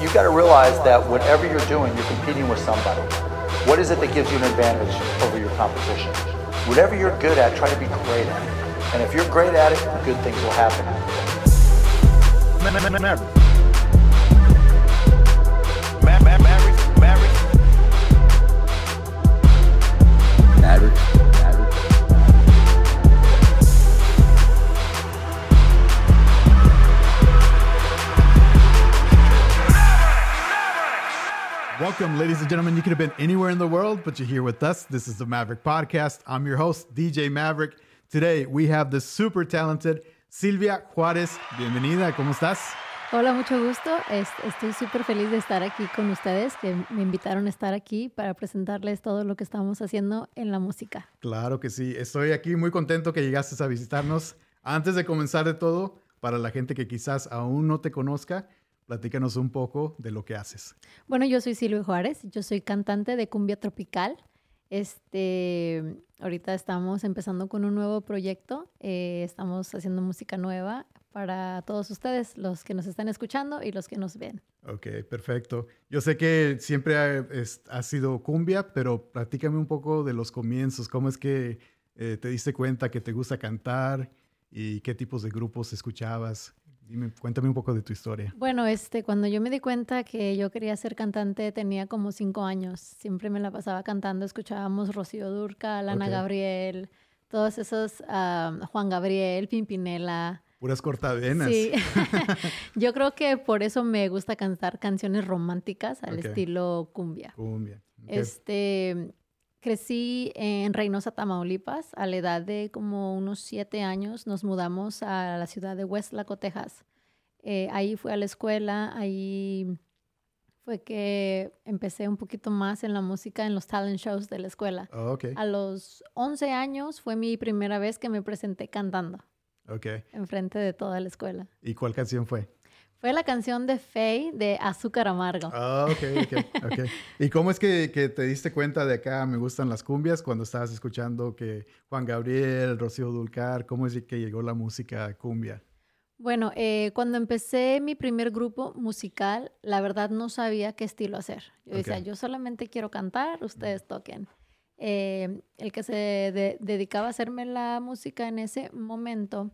you got to realize that whatever you're doing, you're competing with somebody. What is it that gives you an advantage over your competition? Whatever you're good at, try to be great at it. And if you're great at it, good things will happen. Welcome, ladies and gentlemen. You could have been anywhere in the world, but you're here with us. This is the Maverick Podcast. I'm your host, DJ Maverick. Today we have the super talented Silvia Juárez. Bienvenida, ¿cómo estás? Hola, mucho gusto. Es- Estoy súper feliz de estar aquí con ustedes, que me invitaron a estar aquí para presentarles todo lo que estamos haciendo en la música. Claro que sí. Estoy aquí muy contento que llegaste a visitarnos. Antes de comenzar de todo, para la gente que quizás aún no te conozca, platícanos un poco de lo que haces. Bueno, yo soy Silvia Juárez, yo soy cantante de cumbia tropical. Este, ahorita estamos empezando con un nuevo proyecto, eh, estamos haciendo música nueva para todos ustedes, los que nos están escuchando y los que nos ven. Ok, perfecto. Yo sé que siempre ha, es- ha sido cumbia, pero platícame un poco de los comienzos. ¿Cómo es que eh, te diste cuenta que te gusta cantar y qué tipos de grupos escuchabas? Dime, cuéntame un poco de tu historia. Bueno, este, cuando yo me di cuenta que yo quería ser cantante, tenía como cinco años. Siempre me la pasaba cantando, escuchábamos Rocío Durcal, Ana Ok. Gabriel, todos esos, ah, Juan Gabriel, Pimpinela. Puras cortavenas. Sí, yo creo que por eso me gusta cantar canciones románticas al estilo cumbia. Cumbia. Este, crecí en Reynosa, Tamaulipas. A la edad de como unos siete años nos mudamos a la ciudad de Westlaco, Texas. Eh, ahí fui a la escuela, ahí fue que empecé un poquito más en la música, en los talent shows de la escuela. Oh, ok, A los 11 años fue mi primera vez que me presenté cantando ok. enfrente de toda la escuela. ¿Y cuál canción fue? Fue la canción de Faye de Azúcar Amargo. Ah, ok, ok, ok. ¿Y cómo es que, que te diste cuenta de acá me gustan las cumbias cuando estabas escuchando que Juan Gabriel, Rocío Dulcar, cómo es que llegó la música cumbia? Bueno, eh, cuando empecé mi primer grupo musical, la verdad no sabía qué estilo hacer. Yo decía, Ok. yo solamente quiero cantar, ustedes toquen. Eh, el que se de- dedicaba a hacerme la música en ese momento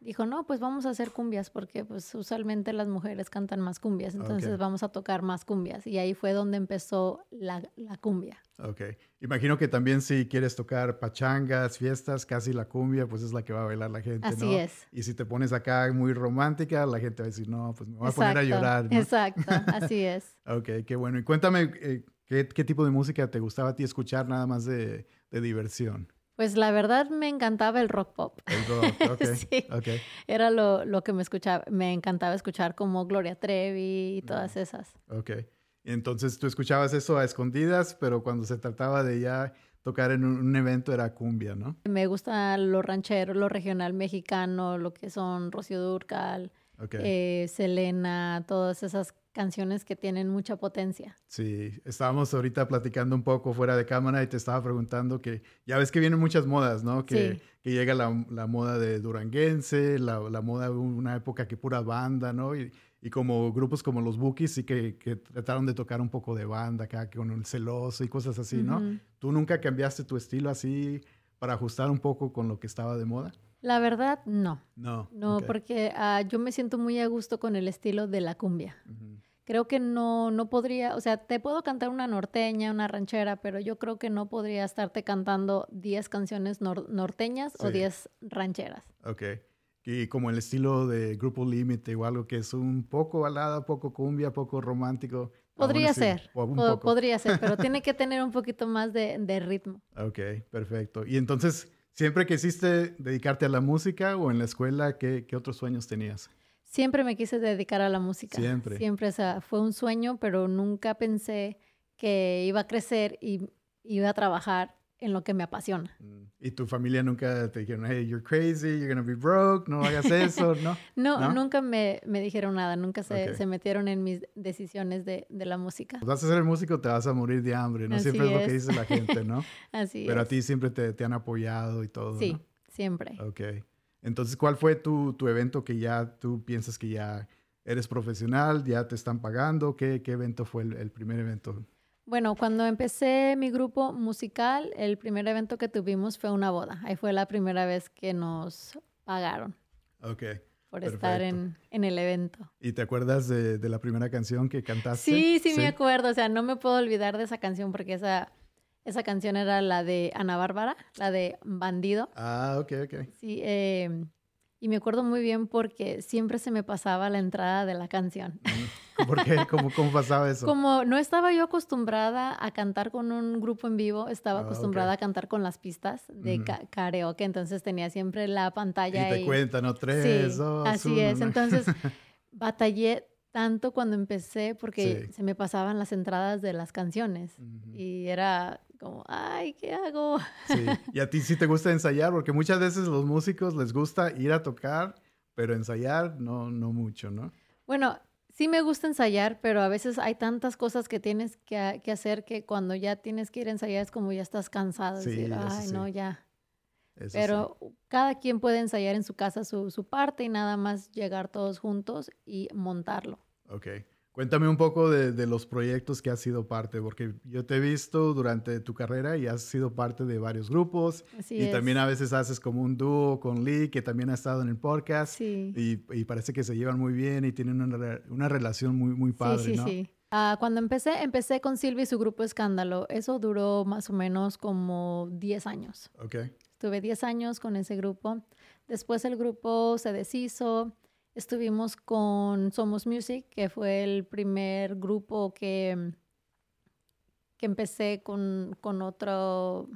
dijo, no, pues vamos a hacer cumbias, porque pues usualmente las mujeres cantan más cumbias, entonces vamos a tocar más cumbias. Y ahí fue donde empezó la, la cumbia. Ok. Imagino que también si quieres tocar pachangas, fiestas, casi la cumbia, pues es la que va a bailar la gente, Así ¿no? es. Y si te pones acá muy romántica, la gente va a decir, no, pues me voy a poner a llorar, ¿no? Exacto, así es. Ok, qué bueno. Y cuéntame, eh, ¿qué, qué tipo de música te gustaba a ti escuchar nada más de, de diversión? Pues la verdad me encantaba el rock pop. El rock. Sí. Era lo, lo que me escuchaba, me encantaba escuchar como Gloria Trevi y todas esas. Ok. Entonces tú escuchabas eso a escondidas, pero cuando se trataba de ya tocar en un, evento era cumbia, ¿no? Me gusta lo ranchero, lo regional mexicano, lo que son Rocío Durcal, Ok. eh, Selena, todas esas canciones que tienen mucha potencia. Sí, estábamos ahorita platicando un poco fuera de cámara y te estaba preguntando que ya ves que vienen muchas modas, ¿no? Que, Sí. que llega la, la moda de duranguense, la, la moda de una época que pura banda, ¿no? Y, y como grupos como los Bookies sí que, que trataron de tocar un poco de banda acá con el celoso y cosas así, ¿no? ¿Tú nunca cambiaste tu estilo así para ajustar un poco con lo que estaba de moda? La verdad, no. No. No, ok. porque ah, yo me siento muy a gusto con el estilo de la cumbia. Ujú. Creo que no, no podría, o sea, te puedo cantar una norteña, una ranchera, pero yo creo que no podría estarte cantando 10 canciones nor- norteñas o Sí. 10 rancheras. Ok. Y como el estilo de Grupo Límite o algo que es un poco balada, poco cumbia, poco romántico. Podría así, ser, o po- podría ser, pero tiene que tener un poquito más de, de ritmo. Ok, perfecto. Y entonces, ¿siempre quisiste dedicarte a la música o en la escuela qué, qué otros sueños tenías? Siempre me quise dedicar a la música. Siempre. Siempre, o sea, fue un sueño, pero nunca pensé que iba a crecer y iba a trabajar en lo que me apasiona. Mm. ¿Y tu familia nunca te dijeron, hey, you're crazy, you're gonna be broke, no hagas eso, no? No, ¿No? nunca me, me dijeron nada, nunca se, Ok. se metieron en mis decisiones de, de la música. Pues vas a ser músico, te vas a morir de hambre, ¿no? Así siempre es lo que es. dice la gente, ¿no? Así Pero a es. ti siempre te, te han apoyado y todo, Sí, ¿no? siempre. Ok. Entonces, ¿cuál fue tu, tu evento que ya tú piensas que ya eres profesional, ya te están pagando. ¿Qué, qué evento fue el, el, primer evento? Bueno, cuando empecé mi grupo musical, el primer evento que tuvimos fue una boda. Ahí fue la primera vez que nos pagaron. Ok. Por estar en, en, el evento. ¿Y te acuerdas de, de, la primera canción que cantaste? Sí, sí, sí, me acuerdo. O sea, no me puedo olvidar de esa canción porque esa, esa canción era la de Ana Bárbara, la de Bandido. Ah, ok, ok. Sí, eh, y me acuerdo muy bien porque siempre se me pasaba la entrada de la canción. ¿Por qué? ¿Cómo, cómo pasaba eso? Como no estaba yo acostumbrada a cantar con un grupo en vivo, estaba acostumbrada a cantar con las pistas de karaoke, entonces tenía siempre la pantalla. Y te cuentan, ¿no? Tres, sí, dos, Así uno, es, entonces batallé tanto cuando empecé porque sí. se me pasaban las entradas de las canciones uh -huh. y era como, ay, ¿qué hago? Sí, y a ti sí te gusta ensayar porque muchas veces los músicos les gusta ir a tocar, pero ensayar no, no mucho, ¿no? Bueno, sí me gusta ensayar, pero a veces hay tantas cosas que tienes que, que hacer que cuando ya tienes que ir a ensayar es como ya estás cansado. Sí, decir, ay, sí. no, ya. Eso Pero sí. cada quien puede ensayar en su casa su, su, parte y nada más llegar todos juntos y montarlo. Ok. Cuéntame un poco de, de, los proyectos que has sido parte, porque yo te he visto durante tu carrera y has sido parte de varios grupos. Así y es. también a veces haces como un dúo con Lee, que también ha estado en el podcast. Sí. Y, y parece que se llevan muy bien y tienen una, una relación muy, muy padre, sí, sí, ¿no? Sí. Uh, cuando empecé, empecé con Silvia y su grupo Escándalo. Eso duró más o menos como 10 años. Ok. Estuve 10 años con ese grupo. Después el grupo se deshizo. Estuvimos con Somos Music, que fue el primer grupo que, que empecé con, con otro,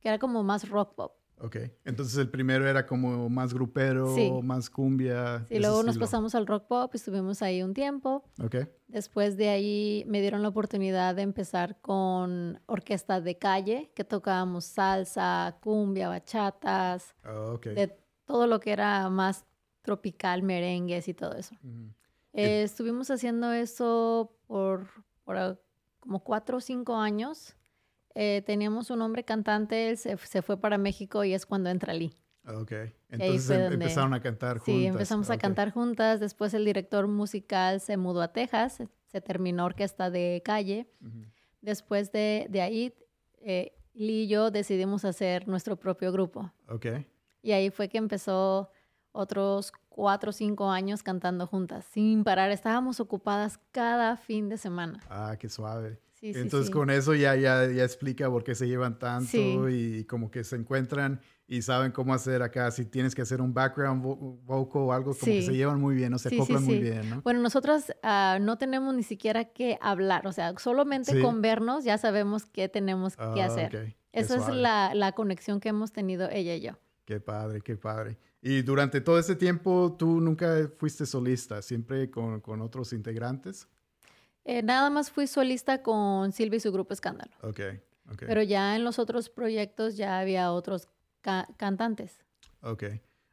que era como más rock pop. Ok, entonces el primero era como más grupero, sí. más cumbia. Sí, luego nos pasamos al rock pop, estuvimos ahí un tiempo. Ok. Después de ahí me dieron la oportunidad de empezar con orquesta de calle, que tocábamos salsa, cumbia, bachatas, oh, okay. de todo lo que era más tropical, merengues y todo eso. Uh -huh. eh, estuvimos haciendo eso por, por, como cuatro o cinco años. Eh, teníamos un hombre cantante, él se, se, fue para México y es cuando entra Lee. Ok, entonces em, donde, empezaron a cantar juntas. Sí, empezamos a cantar juntas. Después el director musical se mudó a Texas, se terminó orquesta de calle. Uh -huh. Después de, de ahí, eh, Lee y yo decidimos hacer nuestro propio grupo. Ok. Y ahí fue que empezó otros cuatro o cinco años cantando juntas, sin parar. Estábamos ocupadas cada fin de semana. Ah, qué suave. Sí, Entonces sí, sí. con eso ya, ya, ya explica por qué se llevan tanto y como que se encuentran y saben cómo hacer acá. Si tienes que hacer un background vo vocal o algo, como que se llevan muy bien, o se acoplan muy bien, ¿no? Bueno, nosotras ah, no tenemos ni siquiera que hablar, o sea, solamente con vernos ya sabemos qué tenemos que Ah, hacer. ok. Qué Esa es la, la conexión que hemos tenido ella y yo. Qué padre, qué padre. Y durante todo ese tiempo, tú nunca fuiste solista, siempre con, con otros integrantes. Eh, nada más fui solista con Silvia y su grupo Escándalo. Ok, ok. Pero ya en los otros proyectos ya había otros ca- cantantes. Ok.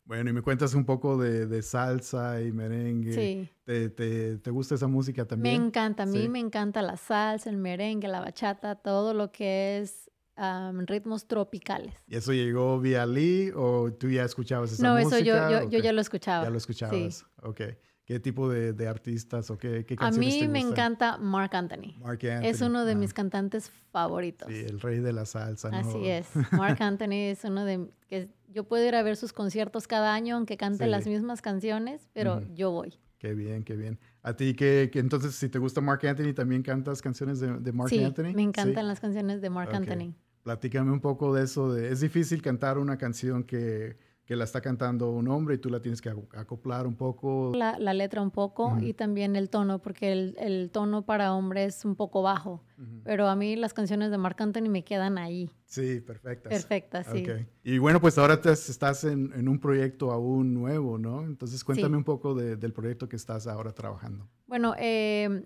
Bueno, y me cuentas un poco de, de salsa y merengue. Sí. ¿Te, te, te gusta esa música Me también? encanta, a mí Sí. me encanta la salsa, el merengue, la bachata, todo lo que es am, ritmos tropicales. ¿Y eso llegó vía Lee o tú ya escuchabas esa no, música? eso yo, yo, yo ya lo escuchaba. Ya lo Sí. escuchabas. Ok. ¿Qué tipo de, de artistas o qué, qué A canciones mí te me encanta Mark Anthony. Mark Anthony. Es uno de Ah, mis cantantes favoritos. Sí, el rey de la salsa. ¿no? Así es. Mark Anthony es uno de que yo puedo ir a ver sus conciertos cada año, aunque cante Sí. las mismas canciones, pero Ujú. yo voy. Qué bien, qué bien. A ti, que, entonces, si te gusta Mark Anthony, ¿también cantas canciones de, de Mark sí, Anthony? me encantan Sí. las canciones de Mark Ok. Anthony. Platícame un poco de eso. De, es difícil cantar una canción que, que la está cantando un hombre y tú la tienes que aco- acoplar un poco. La, la letra un poco y también el tono, porque el, el tono para hombre es un poco bajo, pero a mí las canciones de Mark Anthony me quedan ahí, Sí, perfectas. perfectas, sí. Y bueno, pues ahora te- estás en, en un proyecto aún nuevo, ¿no? Entonces cuéntame Sí. un poco de- del proyecto que estás ahora trabajando. Bueno, eh,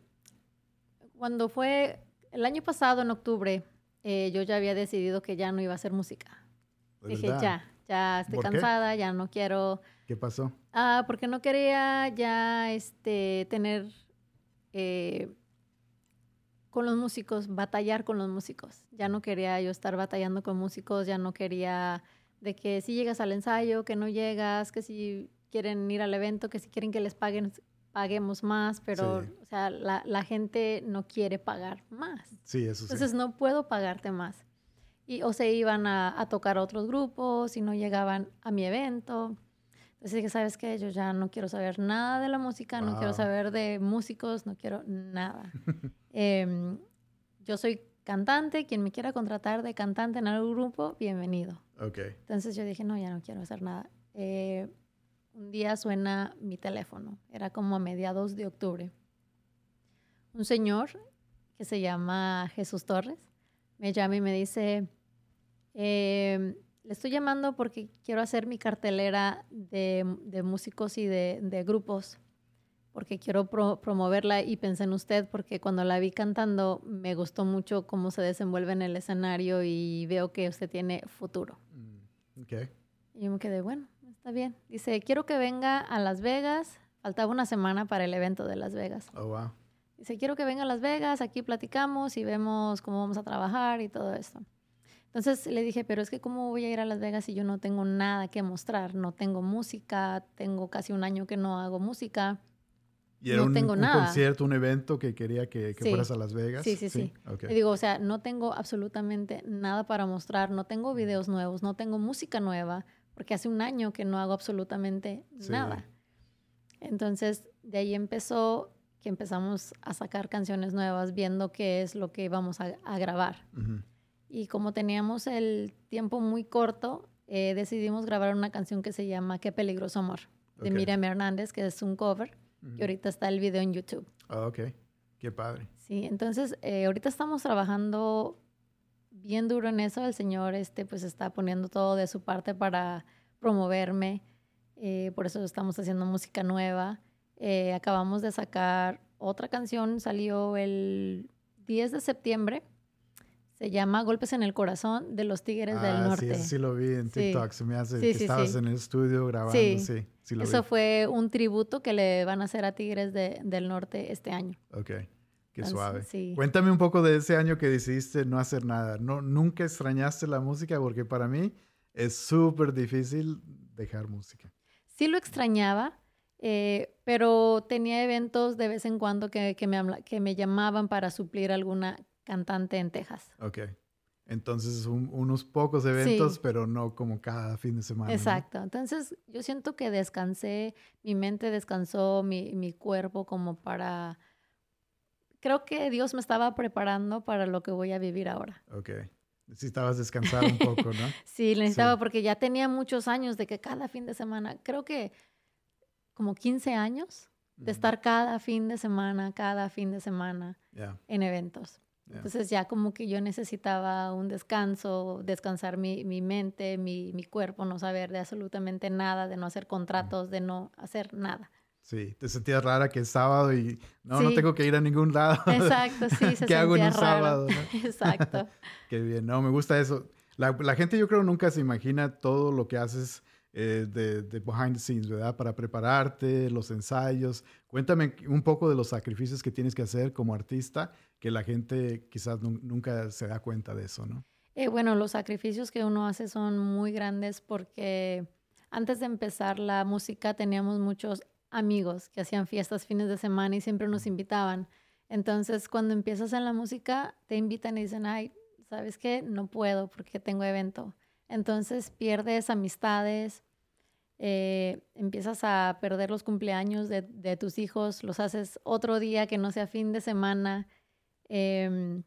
cuando fue el año pasado, en octubre, eh, yo ya había decidido que ya no iba a hacer música. ¿De Dije, verdad? ya, ya estoy cansada, ya no quiero... ¿Qué pasó? Ah, porque no quería ya este, tener eh, con los músicos, batallar con los músicos. Ya no quería yo estar batallando con músicos, ya no quería de que si llegas al ensayo, que no llegas, que si quieren ir al evento, que si quieren que les paguen. Paguemos más, pero Sí. o sea, la, la gente no quiere pagar más. Sí, eso sí. Entonces no puedo pagarte más. Y, o se iban a, a tocar a otros grupos y no llegaban a mi evento. Entonces dije, ¿sabes qué? Yo ya no quiero saber nada de la música, no quiero Wow. saber de músicos, no quiero nada. Em, yo soy cantante, quien me quiera contratar de cantante en algún grupo, bienvenido. Ok. Entonces yo dije, no, ya no quiero hacer nada. Eh, un día suena mi teléfono, era como a mediados de octubre. Un señor que se llama Jesús Torres me llama y me dice, "Eh, le estoy llamando porque quiero hacer mi cartelera de, de músicos y de, de grupos, porque quiero pro- promoverla y pensé en usted porque cuando la vi cantando me gustó mucho cómo se desenvuelve en el escenario y veo que usted tiene futuro. Mm. Y yo me quedé, bueno, está bien. Dice, quiero que venga a Las Vegas. Faltaba una semana para el evento de Las Vegas. Oh, wow. Dice, quiero que venga a Las Vegas, aquí platicamos y vemos cómo vamos a trabajar y todo esto. Entonces le dije, pero es que cómo voy a ir a Las Vegas si yo no tengo nada que mostrar, no tengo música, tengo casi un año que no hago música. ¿Y era No un, tengo un nada. concierto, un evento que quería que, que Sí. fueras a Las Vegas? Sí, sí, sí. Ok. Le digo, o sea, no tengo absolutamente nada para mostrar, no tengo videos nuevos, no tengo música nueva, porque hace un año que no hago absolutamente Sí. nada. Entonces, de ahí empezó que empezamos a sacar canciones nuevas, viendo qué es lo que íbamos a, a grabar. Ujú. Y como teníamos el tiempo muy corto, eh, decidimos grabar una canción que se llama Qué peligroso amor, de Ok. Miriam Hernández, que es un cover, Ujú. y ahorita está el video en YouTube. Ah, ok. Qué padre. Sí, entonces eh, ahorita estamos trabajando bien duro en eso. El señor este, pues está poniendo todo de su parte para promoverme. eh, por eso estamos haciendo música nueva. Eh, acabamos de sacar otra canción, salió el 10 de septiembre. Se llama Golpes en el Corazón de los Tigres ah, del Norte. sí, eso sí lo vi en Sí. TikTok. Se me hace Sí, que sí, estabas en el estudio grabando. Sí. Sí, sí, lo Eso vi. fue un tributo que le van a hacer a Tigres de- del Norte este año. Ok. Qué Entonces, suave. sí. Cuéntame un poco de ese año que decidiste no hacer nada. No, ¿Nunca extrañaste la música? Porque para mí es súper difícil dejar música. Sí lo extrañaba, eh, pero tenía eventos de vez en cuando que, que me, que me llamaban para suplir alguna cantante en Texas. Ok. Entonces, un- unos pocos eventos, Sí. pero no como cada fin de semana. ¿no? Exacto. Entonces yo siento que descansé, mi mente descansó, mi, mi cuerpo como para... Creo que Dios me estaba preparando para lo que voy a vivir ahora. Ok. Necesitabas descansar un poco, ¿no? Sí, necesitaba Sí. porque ya tenía muchos años de que cada fin de semana, creo que como 15 años de estar cada fin de semana, cada fin de semana Ya, en eventos. ya. Entonces ya como que yo necesitaba un descanso, descansar mi, mi mente, mi, mi cuerpo, no saber de absolutamente nada, de no hacer contratos, de no hacer nada. Sí, te sentías rara que es sábado y no, no tengo que ir a ningún lado. Exacto, sí, se ¿Qué hago en un raro. sábado? no? Exacto. Qué bien, no, me gusta eso. La, la gente yo creo nunca se imagina todo lo que haces eh, de, de behind the scenes, ¿verdad? Para prepararte, los ensayos. Cuéntame un poco de los sacrificios que tienes que hacer como artista, que la gente quizás nun- nunca se da cuenta de eso, ¿no? Eh, bueno, los sacrificios que uno hace son muy grandes porque antes de empezar la música teníamos muchos amigos que hacían fiestas fines de semana y siempre nos invitaban. Entonces, cuando empiezas en la música, te invitan y dicen, ay, ¿sabes qué? No puedo porque tengo evento. Entonces, pierdes amistades, eh, empiezas a perder los cumpleaños de, de tus hijos, los haces otro día que no sea fin de semana. Em,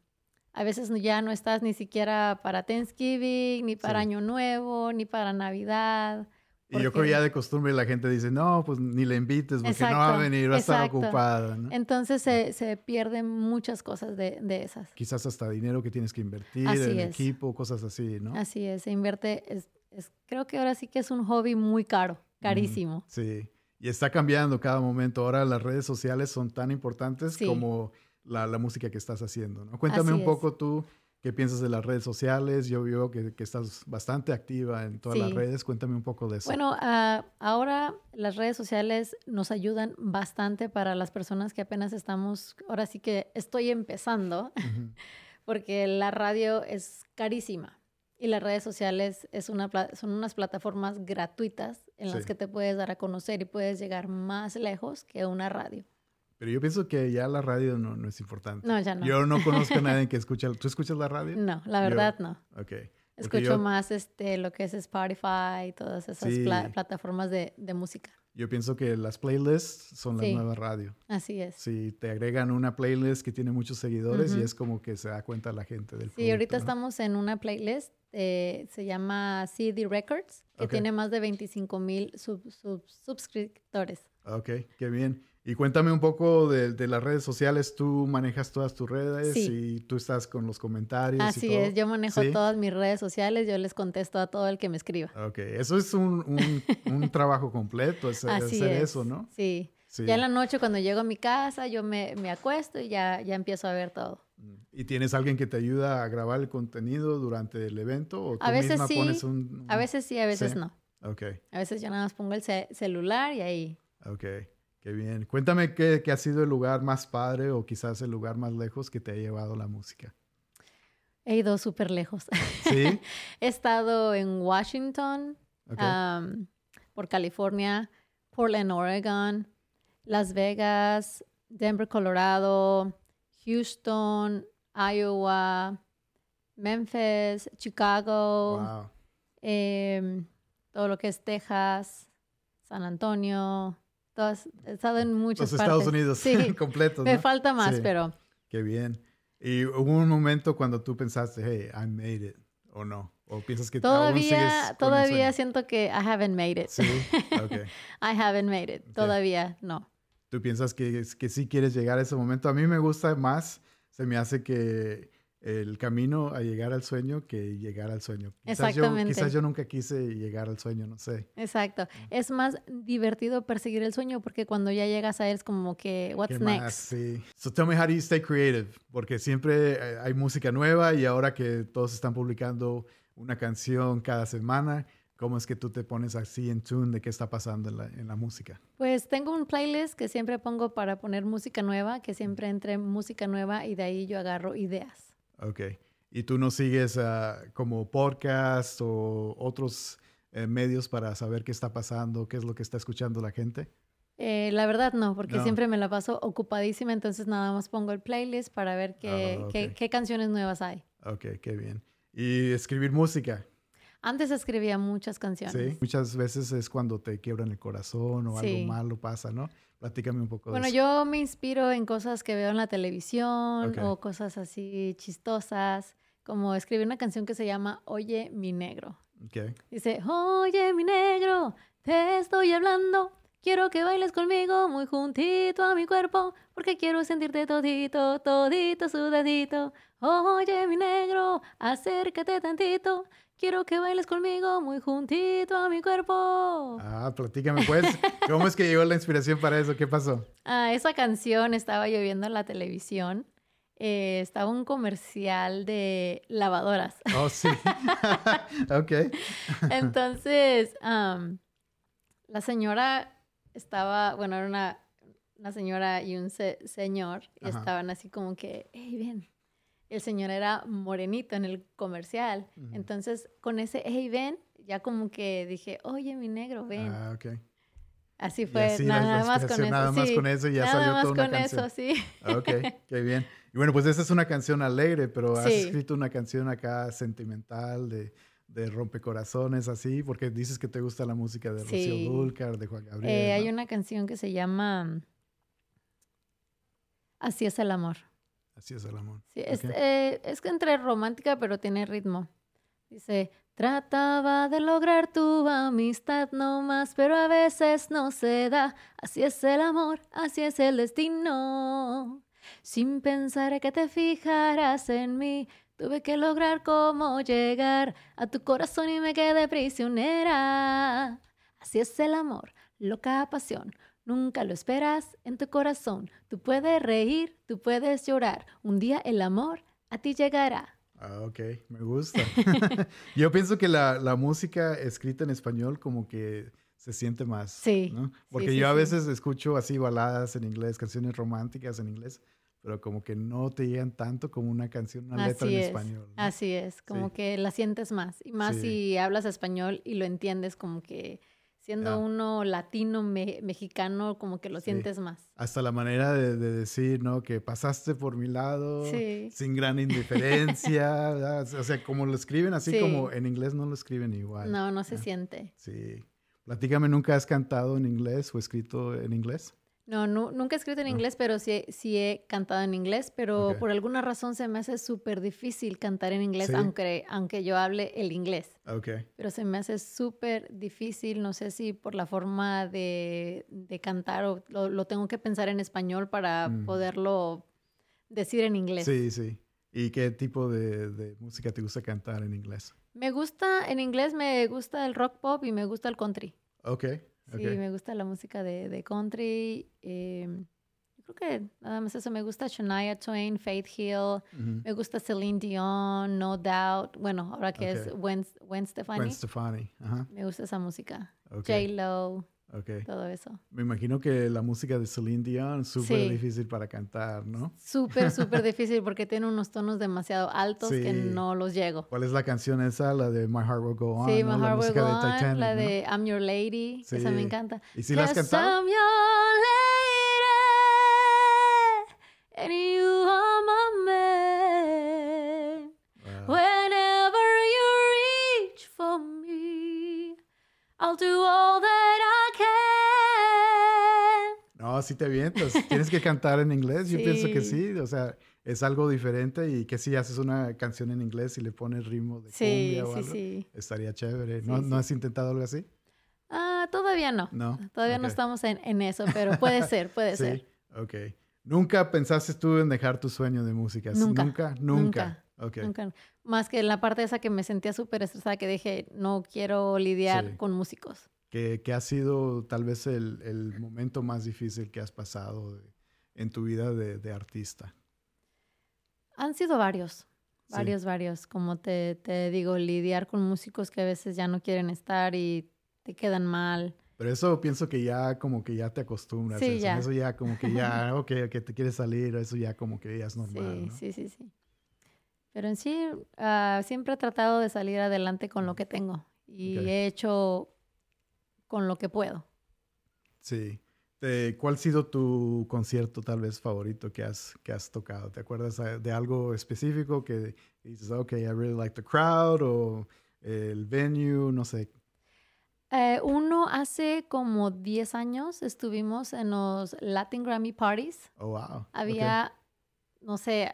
a veces ya no estás ni siquiera para Thanksgiving, ni para Sí. Año Nuevo, ni para Navidad. Y yo creo ya de costumbre la gente dice, no, pues ni le invites porque no va a venir, va a estar ocupada, ¿no? Entonces se, se pierden muchas cosas de, de esas. Quizás hasta dinero que tienes que invertir Así es. equipo, cosas así, ¿no? Así es, se invierte, es, es- creo que ahora sí que es un hobby muy caro, carísimo. Sí, y está cambiando cada momento. Ahora las redes sociales son tan importantes Sí. como la, la música que estás haciendo. ¿no? Cuéntame Así un es. poco tú qué piensas de las redes sociales. Yo veo que, que estás bastante activa en todas las redes. Cuéntame un poco de eso. Bueno, ah, ahora las redes sociales nos ayudan bastante para las personas que apenas estamos, ahora sí que estoy empezando, porque la radio es carísima y las redes sociales es una, son unas plataformas gratuitas en las Sí. que te puedes dar a conocer y puedes llegar más lejos que una radio. Pero yo pienso que ya la radio no, no es importante. No, ya no. Yo no conozco a nadie que escucha. ¿Tú escuchas la radio? No, la Yo- verdad no. Ok. Porque Escucho yo, más este, lo que es Spotify y todas esas Sí. pla- plataformas de, de música. Yo pienso que las playlists son la Sí. nueva radio. Así es. Si te agregan una playlist que tiene muchos seguidores y Ujú. es como que se da cuenta la gente del Sí, ahorita producto, ¿no? estamos en una playlist, eh, se llama CD Records, que Ok. tiene más de 25 mil sub- sub- suscriptores. Ok, qué bien. Y cuéntame un poco de, de las redes sociales. Tú manejas todas tus redes Sí. y tú estás con los comentarios. y Así todo? es, yo manejo ¿Sí? todas mis redes sociales, yo les contesto a todo el que me escriba. Ok, eso es un, un- un trabajo completo, es- Así hacer es. eso, ¿no? Sí. Sí. Ya en la noche cuando llego a mi casa, yo me, me acuesto y ya, ya empiezo a ver todo. ¿Y tienes alguien que te ayuda a grabar el contenido durante el evento? ¿O tú A veces misma sí, pones un, A veces sí, a veces Sí. no. Ok, A veces yo nada más pongo el ce- celular y ahí. ok, qué bien. Cuéntame qué, qué ha sido el lugar más padre o quizás el lugar más lejos que te ha llevado la música. He ido súper lejos. ¿Sí? He estado en Washington, Ok. um, por California, Portland, Oregon, Las Vegas, Denver, Colorado, Houston, Iowa, Memphis, Chicago, wow. em, todo lo que es Texas, San Antonio. Todas, he estado en muchas Los partes. Estados Unidos Sí, completos, me ¿no? falta más, Sí. pero Qué bien. ¿Y hubo un momento cuando tú pensaste, hey, I made it, o no? ¿O piensas que aún sigues todavía, el todavía siento que I haven't made it. Sí, ok. I haven't made it. Todavía no. ¿Tú piensas que, que sí quieres llegar a ese momento? A mí me gusta más, se me hace que el camino a llegar al sueño que llegar al sueño. Quizás yo, Exactamente. quizás yo nunca quise llegar al sueño, no sé. Exacto. Es más divertido perseguir el sueño porque cuando ya llegas a él es como que, what's ¿Qué más? next? Sí. So tell me how do you stay creative? Porque siempre eh, hay música nueva y ahora que todos están publicando una canción cada semana, ¿cómo es que tú te pones así en tune de qué está pasando en la, en la música? Pues tengo un playlist que siempre pongo para poner música nueva, que siempre entre música nueva y de ahí yo agarro ideas. Ok. ¿Y tú no sigues ah, como podcast o otros eh, medios para saber qué está pasando, qué es lo que está escuchando la gente? Eh, la verdad no, porque No. siempre me la paso ocupadísima, entonces nada más pongo el playlist para ver qué, Ah, qué- qué canciones nuevas hay. Ok, qué bien. ¿Y escribir música? Antes escribía muchas canciones. Sí. Muchas veces es cuando te quiebran el corazón o Sí. algo malo pasa, ¿no? Platícame un poco Bueno, de eso. yo me inspiro en cosas que veo en la televisión Ok. o cosas así chistosas, como escribí una canción que se llama Oye mi negro. Ok. Dice, oye mi negro, te estoy hablando, quiero que bailes conmigo muy juntito a mi cuerpo, porque quiero sentirte todito, todito, sudadito. Oye mi negro, acércate tantito, quiero que bailes conmigo muy juntito a mi cuerpo. Ah, platícame pues. ¿Cómo es que llegó la inspiración para eso? ¿Qué pasó? Ah, esa canción estaba yo viendo en la televisión. eh, estaba un comercial de lavadoras. Oh, sí. ok. Entonces, la señora estaba, bueno, era una, una señora y un se- señor, y Ajá. estaban así como que, hey, ven. El señor era morenito en el comercial. Entonces, con ese, hey, ven, ya como que dije, oye, mi negro, ven. Ah, ok. así fue, así nada más con eso. nada más sí, con eso y ya nada salió más toda una con canción. eso, sí. Ok, qué bien. Y bueno, pues esta es una canción alegre, pero has Sí. escrito una canción acá sentimental de, de rompecorazones, así, porque dices que te gusta la música de Rocío Sí. Dúrcal, de Juan Gabriel. Eh, hay una canción que se llama Así es el amor. Así es el amor. Sí, es, eh, es que entre romántica, pero tiene ritmo. Dice, trataba de lograr tu amistad no más, pero a veces no se da. Así es el amor, así es el destino. Sin pensar que te fijaras en mí, tuve que lograr cómo llegar a tu corazón y me quedé prisionera. Así es el amor, loca pasión. Nunca lo esperas en tu corazón. Tú puedes reír, tú puedes llorar. Un día el amor a ti llegará. Ah, ok, me gusta. Yo pienso que la, la música escrita en español como que se siente más. Sí, ¿no? sí, Porque sí, yo a sí. veces escucho así baladas en inglés, canciones románticas en inglés, pero como que no te llegan tanto como una canción, una letra Así en es, español. ¿no? así es, como Sí. que la sientes más. Y más Sí. si hablas español y lo entiendes como que Siendo uno latino, mexicano, como que lo sientes más. Hasta la manera de, decir, ¿no? Que pasaste por mi lado sin gran indiferencia. o sea, como lo escriben, así como en inglés no lo escriben igual. No, no se siente. Sí. Platícame, ¿nunca has cantado en inglés o escrito en inglés? No, nunca he escrito en inglés, pero sí, sí, he cantado en inglés, pero por alguna razón se me hace súper difícil cantar en inglés, aunque, aunque yo hable el inglés. Okay. Pero se me hace súper difícil, no sé si por la forma de, cantar o lo, tengo que pensar en español para mm. poderlo decir en inglés. Sí, sí. ¿Y qué tipo de, de música te gusta cantar en inglés? Me gusta, en inglés me gusta el rock pop y me gusta el country. Ok. Sí, me gusta la música de, de country. Eh, creo que nada más eso. Me gusta Shania Twain, Faith Hill. Me gusta Celine Dion, No Doubt. Bueno, ahora que es Gwen, Gwen Stefani. Gwen Stefani. Ajá. Me gusta esa música. J-Lo. Okay. Todo eso. Me imagino que la música de Celine Dion es súper difícil para cantar, ¿no? Súper, súper difícil porque tiene unos tonos demasiado altos que no los llego. ¿Cuál es la canción esa? La de My Heart Will Go On. Sí, My Heart Will Go On. la de I'm Your Lady. Esa me encanta. ¿Y si la has cantado? I'm your lady sí te avientas. Tienes que cantar en inglés. Yo pienso que sí. O sea, es algo diferente y que si haces una canción en inglés y le pones ritmo de cumbia o algo, estaría chévere. ¿No, ¿No has intentado algo así? Ah, todavía no. No. Todavía no estamos en, en, eso, pero puede ser, puede ser. Sí, ok. ¿Nunca pensaste tú en dejar tu sueño de música? Nunca. Nunca. Nunca. Okay. Nunca. Más que la parte esa que me sentía súper estresada, que dije, no quiero lidiar con músicos que, ha sido tal vez el, momento más difícil que has pasado en tu vida de, artista? Han sido varios, varios, varios. Como te, digo, lidiar con músicos que a veces ya no quieren estar y te quedan mal. Pero eso pienso que ya como que ya te acostumbras. Sí, eso. Ya. eso ya como que ya, ok, que te quieres salir, eso ya como que ya es normal. Sí, sí, sí, sí. Pero en sí, ah, siempre he tratado de salir adelante con lo que tengo. Y he hecho con lo que puedo. Sí. ¿Cuál ha sido tu concierto tal vez favorito que has, que has tocado? ¿Te acuerdas de algo específico que dices, ok, I really like the crowd o el venue, no sé? Eh, uno hace como 10 años estuvimos en los Latin Grammy Parties. Oh, wow. Había, no sé,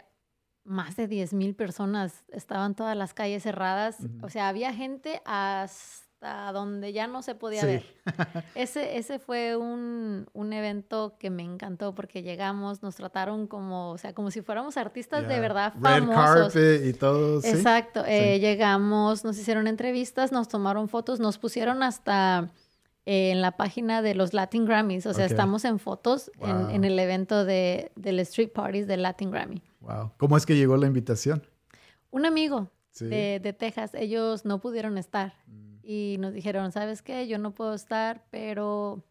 más de 10 mil personas. Estaban todas las calles cerradas. O sea, había gente hasta donde ya no se podía ver. Ese, ese fue un, un, evento que me encantó porque llegamos, nos trataron como, o sea, como si fuéramos artistas de verdad famosos. Red carpet y todo. Exacto. Eh, llegamos, nos hicieron entrevistas, nos tomaron fotos, nos pusieron hasta eh, en la página de los Latin Grammys. O sea, estamos en fotos en, en, el evento de, del Street Parties del Latin Grammy. Wow. ¿Cómo es que llegó la invitación? Un amigo de, de, Texas. Ellos no pudieron estar. Mm y nos dijeron, ¿sabes qué? Yo no puedo estar, pero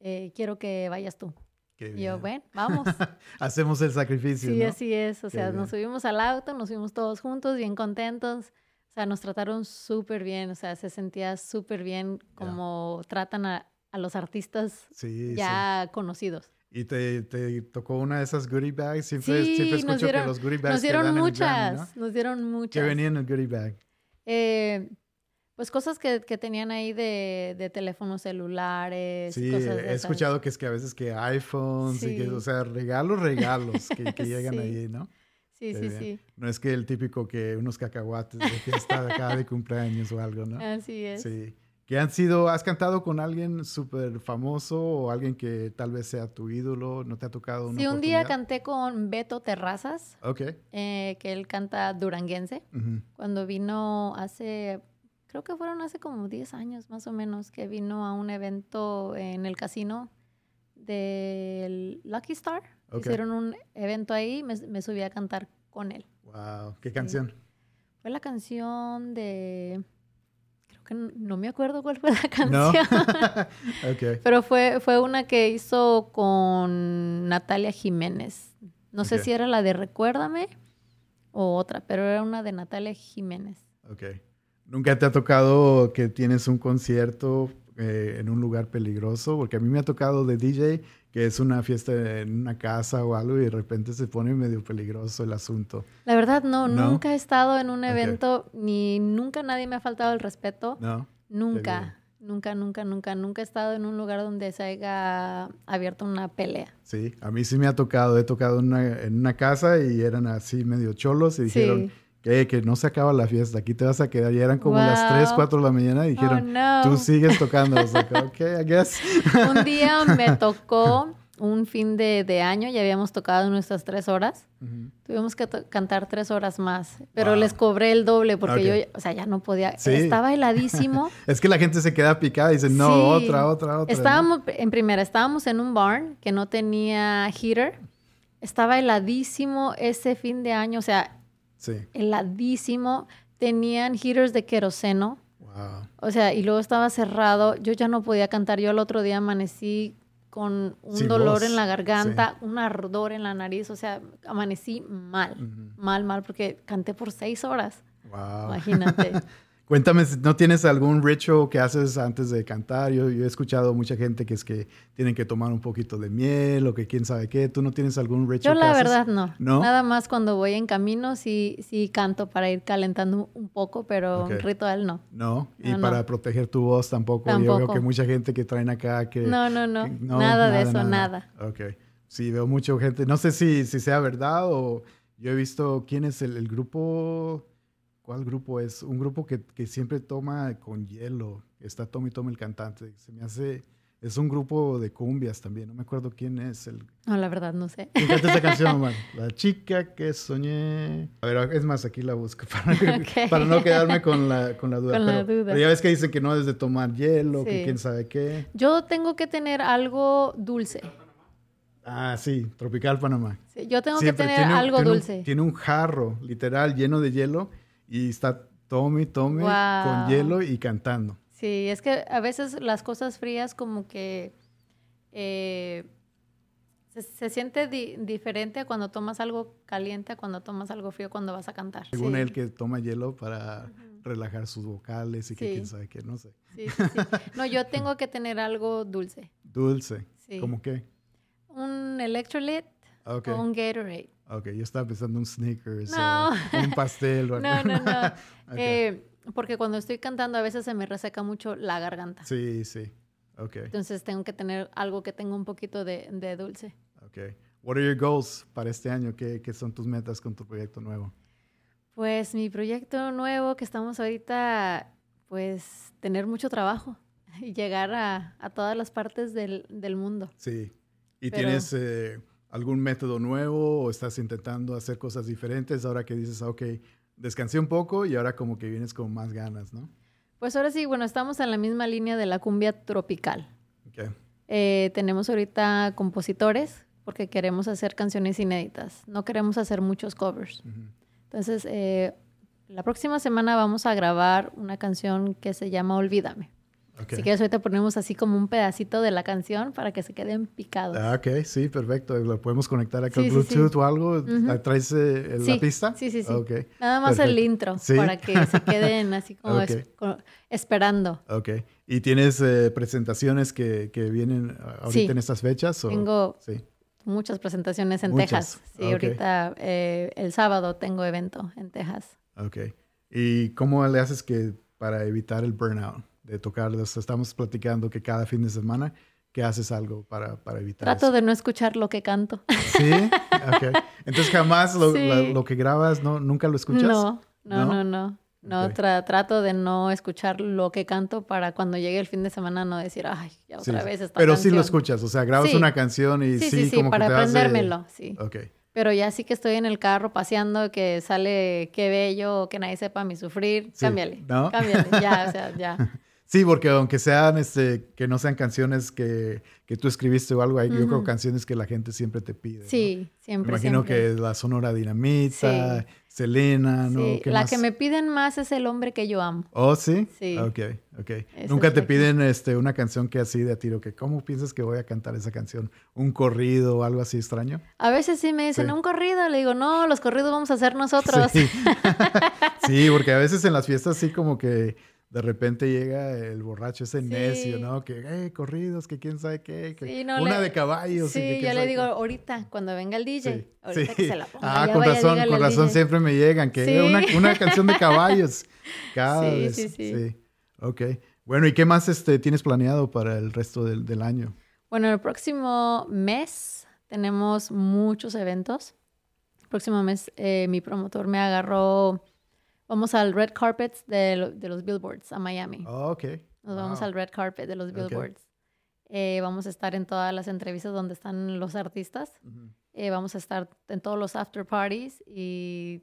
eh, quiero que vayas tú. y yo, bueno, vamos. Hacemos el sacrificio. Sí, así es. O sea, nos subimos al auto, nos fuimos todos juntos, bien contentos. O sea, nos trataron súper bien. O sea, se sentía súper bien como tratan a, los artistas ya conocidos. ¿Y te, te, tocó una de esas goodie bags? Siempre, siempre escucho que los goodie bags Nos dieron muchas, nos dieron muchas. ¿Qué venían en el goodie bag? Eh, pues cosas que, que tenían ahí de, de, teléfonos celulares. Sí, he escuchado que es que a veces que iPhones y que, o sea, regalos, regalos que, que llegan ahí, ¿no? Sí, sí, sí. No es que el típico que unos cacahuates de fiesta de cada de cumpleaños o algo, ¿no? Así es. Sí. ¿Qué han sido, has cantado con alguien súper famoso o alguien que tal vez sea tu ídolo? ¿No te ha tocado una Sí, un día canté con Beto Terrazas. Ok. Eh, que él canta duranguense. Cuando vino hace creo que fueron hace como 10 años más o menos, que vino a un evento en el casino del Lucky Star. Hicieron un evento ahí, me, me, subí a cantar con él. Wow, ¿qué canción? Fue la canción de creo que no, me acuerdo cuál fue la canción. okay. Pero fue fue una que hizo con Natalia Jiménez. No sé si era la de Recuérdame o otra, pero era una de Natalia Jiménez. Okay. ¿Nunca te ha tocado que tienes un concierto eh, en un lugar peligroso? Porque a mí me ha tocado de DJ que es una fiesta en una casa o algo y de repente se pone medio peligroso el asunto. La verdad, no, nunca he estado en un evento, ni nunca nadie me ha faltado el respeto. No. Nunca, nunca, nunca, nunca, nunca he estado en un lugar donde se haya abierto una pelea. Sí, a mí sí me ha tocado, he tocado en una, en una casa y eran así medio cholos y dijeron... Que, que, no se acaba la fiesta, aquí te vas a quedar. Y eran como las 3, 4 de la mañana y dijeron, oh, tú sigues tocando. O sea, ok, I guess. Un día me tocó un fin de, de, año, ya habíamos tocado nuestras tres horas. Tuvimos que cantar tres horas más, pero les cobré el doble porque yo, o sea, ya no podía. Estaba heladísimo. es que la gente se queda picada y dice, no, otra, otra, otra. Estábamos, en primera, estábamos en un barn que no tenía heater. Estaba heladísimo ese fin de año, o sea, heladísimo. Tenían heaters de queroseno. Wow. O sea, y luego estaba cerrado. Yo ya no podía cantar. Yo el otro día amanecí con un dolor en la garganta, un ardor en la nariz, o sea, amanecí mal, mal, mal, porque canté por seis horas. Wow. Imagínate. Cuéntame, ¿no tienes algún ritual que haces antes de cantar? Yo, yo, he escuchado mucha gente que es que tienen que tomar un poquito de miel o que quién sabe qué. ¿Tú no tienes algún ritual? Yo la verdad no. no. Nada más cuando voy en camino sí, sí canto para ir calentando un poco, pero okay. ritual no. No, y no, para no. proteger tu voz tampoco. tampoco. Yo veo que mucha gente que traen acá que... No, no, no. Que, nada, de eso, nada. nada. Ok. Sí, veo mucha gente. No sé si, si sea verdad o yo he visto quién es el, el grupo... ¿Cuál grupo es? Un grupo que, que, siempre toma con hielo. Está Tommy Tommy el cantante. Se me hace... Es un grupo de cumbias también. No me acuerdo quién es. El... No, la verdad no sé. ¿Quién canta esa canción, man? La chica que soñé. A ver, es más, aquí la busco para, okay. para no quedarme con la, con la duda. Con pero, la duda. Pero ya ves que dicen que no es de tomar hielo, sí. que quién sabe qué. Yo tengo que tener algo dulce. Ah, sí, Tropical Panamá. Sí, yo tengo Siempre. que tener algo tiene dulce. Un, tiene un jarro, literal, lleno de hielo y está tome, tome wow. con hielo y cantando. Sí, es que a veces las cosas frías como que eh, se, se, siente di diferente cuando tomas algo caliente a cuando tomas algo frío cuando vas a cantar. Según sí. él que toma hielo para uh -huh. relajar sus vocales y que quién sabe qué, no sé. Sí. No, yo tengo que tener algo dulce. Dulce. ¿Cómo qué? Un electrolyte okay. o un Gatorade. Ok, yo estaba pensando un sneakers no. o un pastel. O no, no, no. okay. eh, porque cuando estoy cantando a veces se me reseca mucho la garganta. Sí, sí. Ok. Entonces tengo que tener algo que tenga un poquito de, de dulce. Ok. What are your goals para este año? ¿Qué, ¿Qué, son tus metas con tu proyecto nuevo? Pues mi proyecto nuevo que estamos ahorita, pues tener mucho trabajo y llegar a, a todas las partes del, del mundo. Sí. ¿Y Pero, tienes... Eh, algún método nuevo o estás intentando hacer cosas diferentes ahora que dices, ok, descansé un poco y ahora como que vienes con más ganas, ¿no? Pues ahora sí, bueno, estamos en la misma línea de la cumbia tropical. Okay. Eh, tenemos ahorita compositores porque queremos hacer canciones inéditas, no queremos hacer muchos covers. Uh -huh. Entonces, eh, la próxima semana vamos a grabar una canción que se llama Olvídame. Okay. Si quieres, ahorita ponemos así como un pedacito de la canción para que se queden picados. Ah, ok, sí, perfecto. ¿Lo podemos conectar acá sí, Bluetooth sí, sí. o algo? Uh -huh. ¿Traes eh, la pista? Sí, sí, sí. Okay. Nada más perfecto. el intro para que se queden así como okay. es, como esperando. Ok. ¿Y tienes eh, presentaciones que, que, vienen ahorita en estas fechas? O? Tengo muchas presentaciones en muchas. Texas. Sí, ahorita eh, el sábado tengo evento en Texas. Ok. ¿Y cómo le haces que para evitar el burnout? De tocarlos. Estamos platicando que cada fin de semana que haces algo para, para evitar Trato eso. de no escuchar lo que canto. Sí, ok. Entonces jamás lo, sí. lo, lo que grabas, ¿no, nunca lo escuchas. No, no, no, no. No, okay. tra trato de no escuchar lo que canto para cuando llegue el fin de semana no decir, ay, ya otra sí. vez esta Pero canción. sí lo escuchas, o sea, grabas sí. una canción y sí, sí, sí, como para que te aprendérmelo, hace... sí. Ok. Pero ya sí que estoy en el carro paseando, que sale qué bello, que nadie sepa mi sufrir, cámbiale, ¿no? cámbiale, ya, o sea, ya. Sí, porque aunque sean, este, que no sean canciones que, que tú escribiste o algo, hay uh -huh. yo creo canciones que la gente siempre te pide. Sí, ¿no? siempre. Me imagino siempre. que la Sonora Dinamita, sí. Selena, ¿no? Sí. la más? que me piden más es El hombre que yo amo. ¿Oh, sí? Sí. Ok, ok. Nunca te piden este, una canción que así de a tiro, que ¿cómo piensas que voy a cantar esa canción? ¿Un corrido o algo así extraño? A veces sí me dicen, Sí. un corrido. Le digo, no, los corridos vamos a hacer nosotros. Sí. sí, porque a veces en las fiestas sí como que de repente llega el borracho ese necio, ¿no? Que, eh, corridos, que quién sabe qué, que una de caballos. Sí, yo le digo ahorita, cuando venga el DJ, ahorita que se la ponga. Ah, con razón, con razón siempre me llegan, que una, una, canción de caballos. Cada vez. Sí, sí, sí. Ok. Bueno, ¿y qué más este, tienes planeado para el resto del, del año? Bueno, el próximo mes tenemos muchos eventos. El próximo mes eh, mi promotor me agarró Vamos al red carpet de, de los billboards a Miami. Oh, ok. Nos vamos al red carpet de los billboards. Eh, vamos a estar en todas las entrevistas donde están los artistas. eh, vamos a estar en todos los after parties y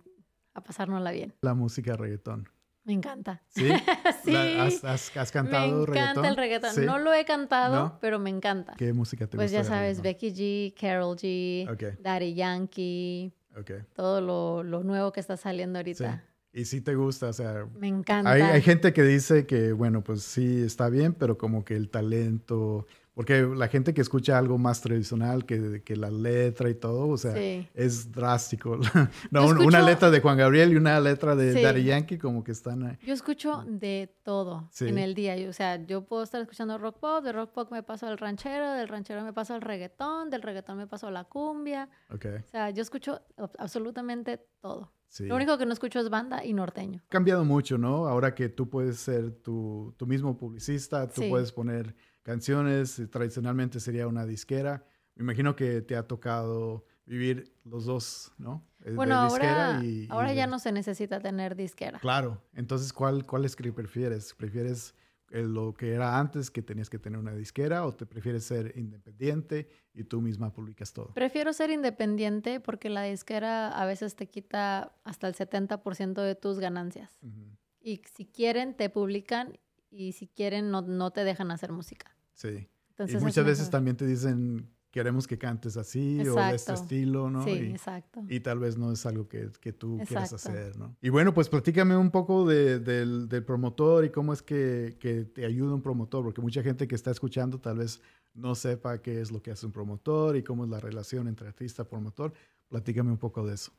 a pasárnosla bien. La música reggaetón. Me encanta. ¿Sí? sí. ¿Has, has, cantado reggaetón? Me encanta el reggaetón. No lo he cantado, pero me encanta. ¿Qué música te pues gusta? Pues ya sabes, Becky G, Carol G, Daddy Yankee. Okay. Todo lo, lo, nuevo que está saliendo ahorita. Y sí te gusta, o sea... Me encanta. Hay, hay, gente que dice que, bueno, pues sí está bien, pero como que el talento... Porque la gente que escucha algo más tradicional que, que la letra y todo, o sea, es drástico. no, una letra de Juan Gabriel y una letra de sí. Daddy Yankee como que están ahí. Yo escucho de todo en el día. o sea, yo puedo estar escuchando rock pop, de rock pop me paso al ranchero, del ranchero me paso al reggaetón, del reggaetón me paso a la cumbia. Okay. O sea, yo escucho absolutamente todo. Lo único que no escucho es banda y norteño. Cambiado mucho, ¿no? Ahora que tú puedes ser tu, tu mismo publicista, tú puedes poner canciones, eh, tradicionalmente sería una disquera. Me imagino que te ha tocado vivir los dos, ¿no? Eh, bueno, ahora, y, ahora ya no se necesita tener disquera. Claro, entonces, ¿cuál, cuál es que prefieres? ¿Prefieres lo que era antes, que tenías que tener una disquera, o te prefieres ser independiente y tú misma publicas todo? Prefiero ser independiente porque la disquera a veces te quita hasta el 70% de tus ganancias. Y si quieren, te publican y si quieren, no, no te dejan hacer música. Sí. Entonces, y muchas veces también te dicen, queremos que cantes así o de este estilo, ¿no? Sí, y, exacto. Y tal vez no es algo que, que tú quieras hacer, ¿no? Y bueno, pues platícame un poco de, del, del, promotor y cómo es que, que, te ayuda un promotor, porque mucha gente que está escuchando tal vez no sepa qué es lo que hace un promotor y cómo es la relación entre artista y promotor. Platícame un poco de eso.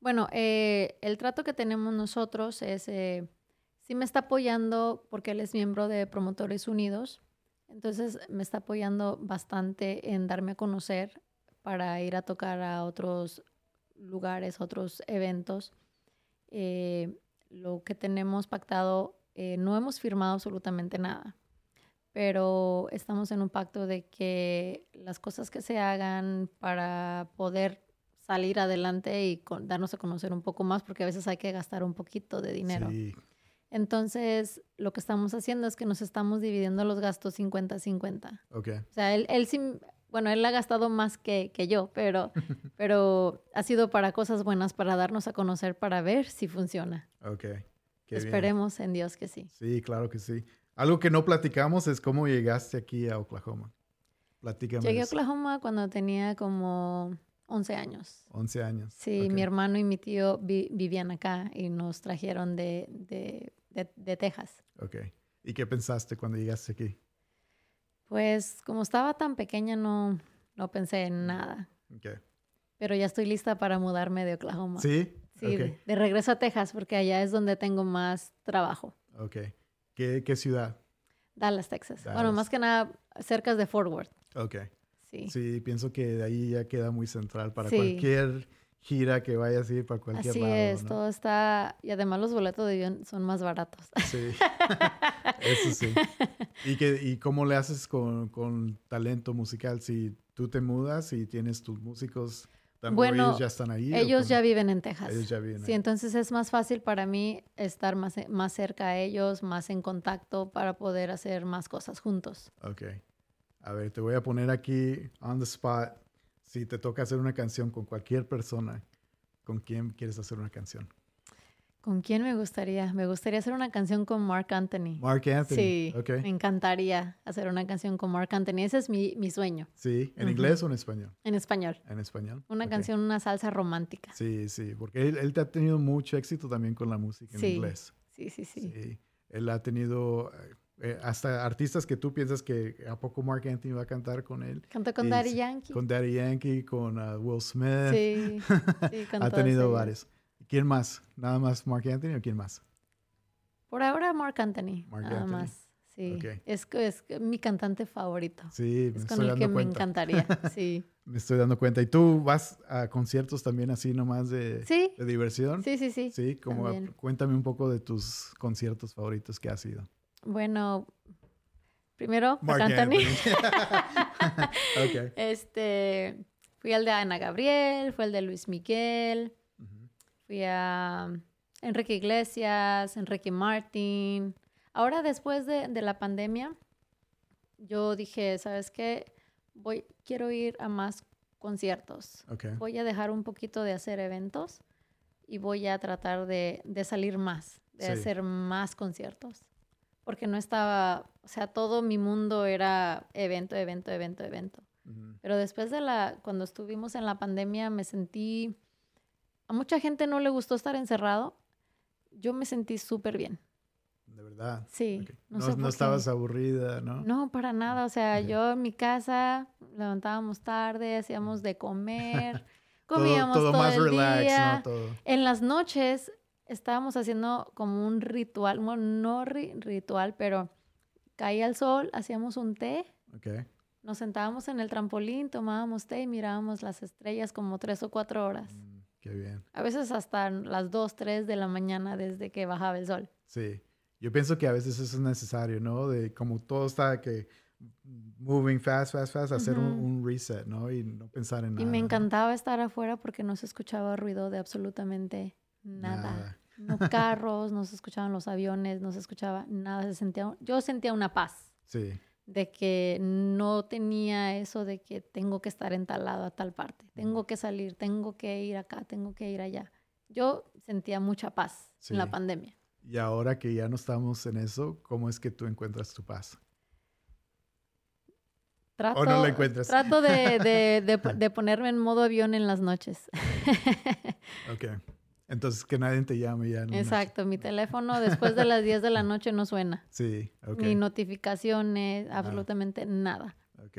Bueno, eh, el trato que tenemos nosotros es, eh, sí me está apoyando porque él es miembro de Promotores Unidos entonces me está apoyando bastante en darme a conocer para ir a tocar a otros lugares, otros eventos. Eh, lo que tenemos pactado, eh, no hemos firmado absolutamente nada, pero estamos en un pacto de que las cosas que se hagan para poder salir adelante y darnos a conocer un poco más, porque a veces hay que gastar un poquito de dinero. Sí. Entonces, lo que estamos haciendo es que nos estamos dividiendo los gastos 50-50. Ok. O sea, él, él sí, bueno, él ha gastado más que, que yo, pero, pero ha sido para cosas buenas, para darnos a conocer, para ver si funciona. Ok. Qué Esperemos en Dios que sí. Sí, claro que sí. Algo que no platicamos es cómo llegaste aquí a Oklahoma. Platícame. Llegué a Oklahoma cuando tenía como 11 años. 11 años. Sí, mi hermano y mi tío vivían acá y nos trajeron de, de, de, Texas. Ok. ¿Y qué pensaste cuando llegaste aquí? Pues como estaba tan pequeña no, no pensé en nada. Okay. Pero ya estoy lista para mudarme de Oklahoma. ¿Sí? Sí, de, regreso a Texas porque allá es donde tengo más trabajo. Ok. ¿Qué, qué ciudad? Dallas, Texas. Bueno, más que nada cerca de Fort Worth. Ok. Sí. sí, pienso que de ahí ya queda muy central para cualquier gira que vayas a ir para cualquier Así lado. es, todo está, y además los boletos de avión son más baratos. Sí, eso sí. ¿Y, que, ¿Y cómo le haces con, con talento musical? Si tú te mudas y tienes tus músicos, bueno, ellos ya están ahí. Ellos ya viven en Texas. Ellos ya viven Sí, entonces es más fácil para mí estar más, más cerca a ellos, más en contacto para poder hacer más cosas juntos. Ok. A ver, te voy a poner aquí on the spot. Si te toca hacer una canción con cualquier persona, ¿con quién quieres hacer una canción? ¿Con quién me gustaría? Me gustaría hacer una canción con Mark Anthony. Mark Anthony. Sí, okay. me encantaría hacer una canción con Mark Anthony. Ese es mi, mi sueño. Sí, ¿en inglés o en español? En español. En español. Una okay. canción, una salsa romántica. Sí, sí, porque él, él, te ha tenido mucho éxito también con la música en sí. inglés. Sí, sí, sí, sí. Él ha tenido eh, hasta artistas que tú piensas que a poco Mark Anthony va a cantar con él. Cantó con Daddy Yankee. Con Daddy Yankee, con uh, Will Smith. Sí, sí con Ha tenido varios. ¿Quién más? ¿Nada más Mark Anthony o quién más? Por ahora Mark Anthony, Marc nada Anthony. más. Sí, es, que- es que mi cantante favorito. Sí, me Es con estoy el que dando me cuenta. encantaría, sí. Me estoy dando cuenta. ¿Y tú vas a conciertos también así nomás de, Sí, de diversión? sí, sí, sí. Sí, como a- cuéntame un poco de tus conciertos favoritos que has ido. Bueno, primero, Marc Anthony. Este, fui al de Ana Gabriel, fue el de Luis Miguel, fui a Enrique Iglesias, Enrique Martin. Ahora después de, de la pandemia, yo dije, ¿sabes qué? Voy, quiero ir a más conciertos. Voy a dejar un poquito de hacer eventos y voy a tratar de, de salir más, de Sí. hacer más conciertos. Porque no estaba, o sea, todo mi mundo era evento, evento, evento, evento. Ujú. Pero después de la, cuando estuvimos en la pandemia, me sentí, a mucha gente no le gustó estar encerrado. Yo me sentí súper bien. De verdad. Sí. Ok. No, No, sé no estabas aburrida, ¿no? No, para nada. O sea, yo en mi casa levantábamos tarde, hacíamos de comer, Todo- comíamos todo, todo, más el relax, día. ¿no? Todo. En las noches estábamos haciendo como un ritual, bueno, no ri- ritual, pero caía el sol, hacíamos un té, Ok. nos sentábamos en el trampolín, tomábamos té y mirábamos las estrellas como tres o cuatro horas. Mm, qué bien. A veces hasta las dos, tres de la mañana desde que bajaba el sol. Sí. Yo pienso que a veces eso es necesario, ¿no? De como todo está que moving fast, fast, fast, hacer un, Ujú. un reset, ¿no? Y no pensar en nada. Y me ¿no? encantaba estar afuera porque no se escuchaba ruido de absolutamente nada. No carros, no se escuchaban los aviones, no se escuchaba nada. Se sentía, yo sentía una paz Sí. de que no tenía eso de que tengo que estar en tal lado, a tal parte. Tengo que salir, tengo que ir acá, tengo que ir allá. Yo sentía mucha paz en la pandemia. Y ahora que ya no estamos en eso, ¿cómo es que tú encuentras tu paz? Trato, no la encuentras. Trato de, de- de po- de ponerme en modo avión en las noches. Ok. Entonces, que nadie te llame ya. Exacto, mi teléfono después de las 10 de la noche no suena. Sí, ok. Ni notificaciones, absolutamente nada. Ok.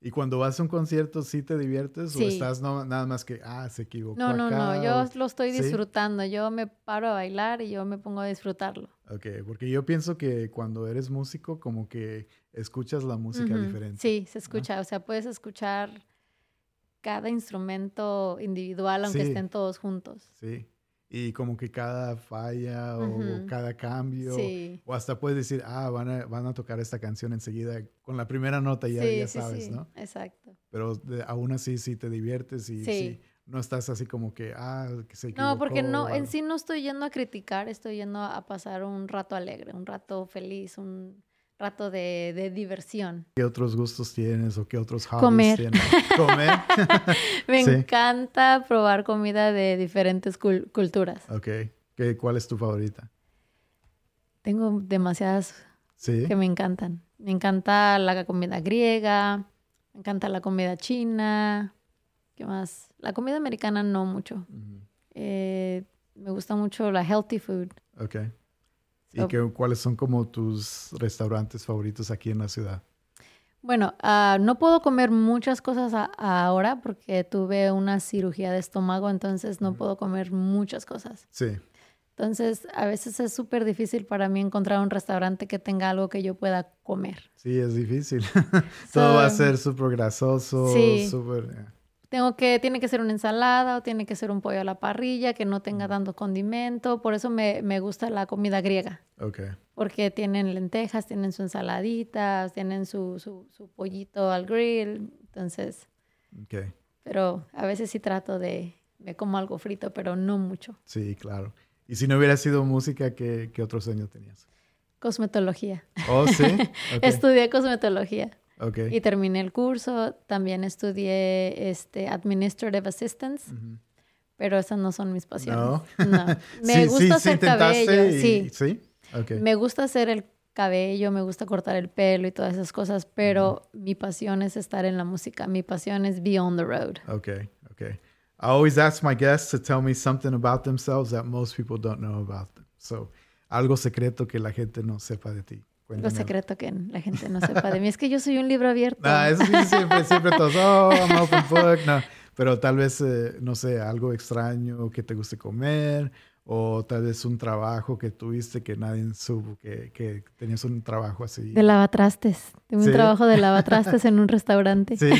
¿Y cuando vas a un concierto, sí te diviertes o Sí. estás no, nada más que, ah, se equivocó No, no, acá? no, yo o- lo estoy ¿Sí? disfrutando. Yo me paro a bailar y yo me pongo a disfrutarlo. Ok, porque yo pienso que cuando eres músico, como que escuchas la música Ujú, diferente. Sí, se escucha. O sea, puedes escuchar cada instrumento individual, aunque Sí. estén todos juntos. Sí. Y como que cada falla o Ujú. cada cambio. Sí. O hasta puedes decir, ah, van a, van a tocar esta canción enseguida. Con la primera nota ya, sí, ya sabes, sí, ¿no? Exacto. Pero de- aún así sí te diviertes y Sí. no estás así como que, ah, que se equivocó. No, porque no, en sí no estoy yendo a criticar, estoy yendo a pasar un rato alegre, un rato feliz, un rato de, de diversión. ¿Qué otros gustos tienes o qué otros hobbies Comer. tienes? Comer. Me Sí. encanta probar comida de diferentes cul- culturas. ok. ¿Qué, ¿Cuál es tu favorita? Tengo demasiadas Sí. que me encantan. Me encanta la comida griega, me encanta la comida china, ¿qué más? La comida americana no mucho. Eh, me gusta mucho la healthy food. Ok. ¿Y So- qué, cuáles son como tus restaurantes favoritos aquí en la ciudad? Bueno, ah, no puedo comer muchas cosas a- ahora porque tuve una cirugía de estómago, entonces no puedo comer muchas cosas. Sí. Entonces, a veces es súper difícil para mí encontrar un restaurante que tenga algo que yo pueda comer. Sí, es difícil. Todo va a ser súper grasoso, súper... eh, Tengo que, tiene que ser una ensalada o tiene que ser un pollo a la parrilla que no tenga tanto condimento. Por eso me, me gusta la comida griega, Ok. porque tienen lentejas, tienen su ensaladita, tienen su, su, su pollito al grill. Entonces, Ok. pero a veces sí trato de, me como algo frito, pero no mucho. Sí, claro. Y si no hubiera sido música, ¿qué, qué otro sueño tenías? Cosmetología. Oh, sí. Estudié cosmetología Ok. y terminé el curso. También estudié este, Administrative Assistance, Ujú. pero esas no son mis pasiones. No. No. Me Sí, gusta sí, sí hacer intentaste cabello, y- sí. ¿Sí? Ok. Me gusta hacer el cabello, me gusta cortar el pelo y todas esas cosas, pero mi pasión es estar en la música. Mi pasión es be on the road. Okay, okay. I always ask my guests to tell me something about themselves that most people don't know about them. So, algo secreto que la gente no sepa de ti. Lo Cuéntame. secreto que la gente no sepa de mí es que yo soy un libro abierto. Ah, eso sí, siempre, siempre todos, oh, I'm open book. No, Pero tal vez, eh, no sé, algo extraño que te guste comer o tal vez un trabajo que tuviste que nadie supo que, que tenías un trabajo así. De lavatrastes. Un trabajo de lavatrastes en un restaurante. Sí.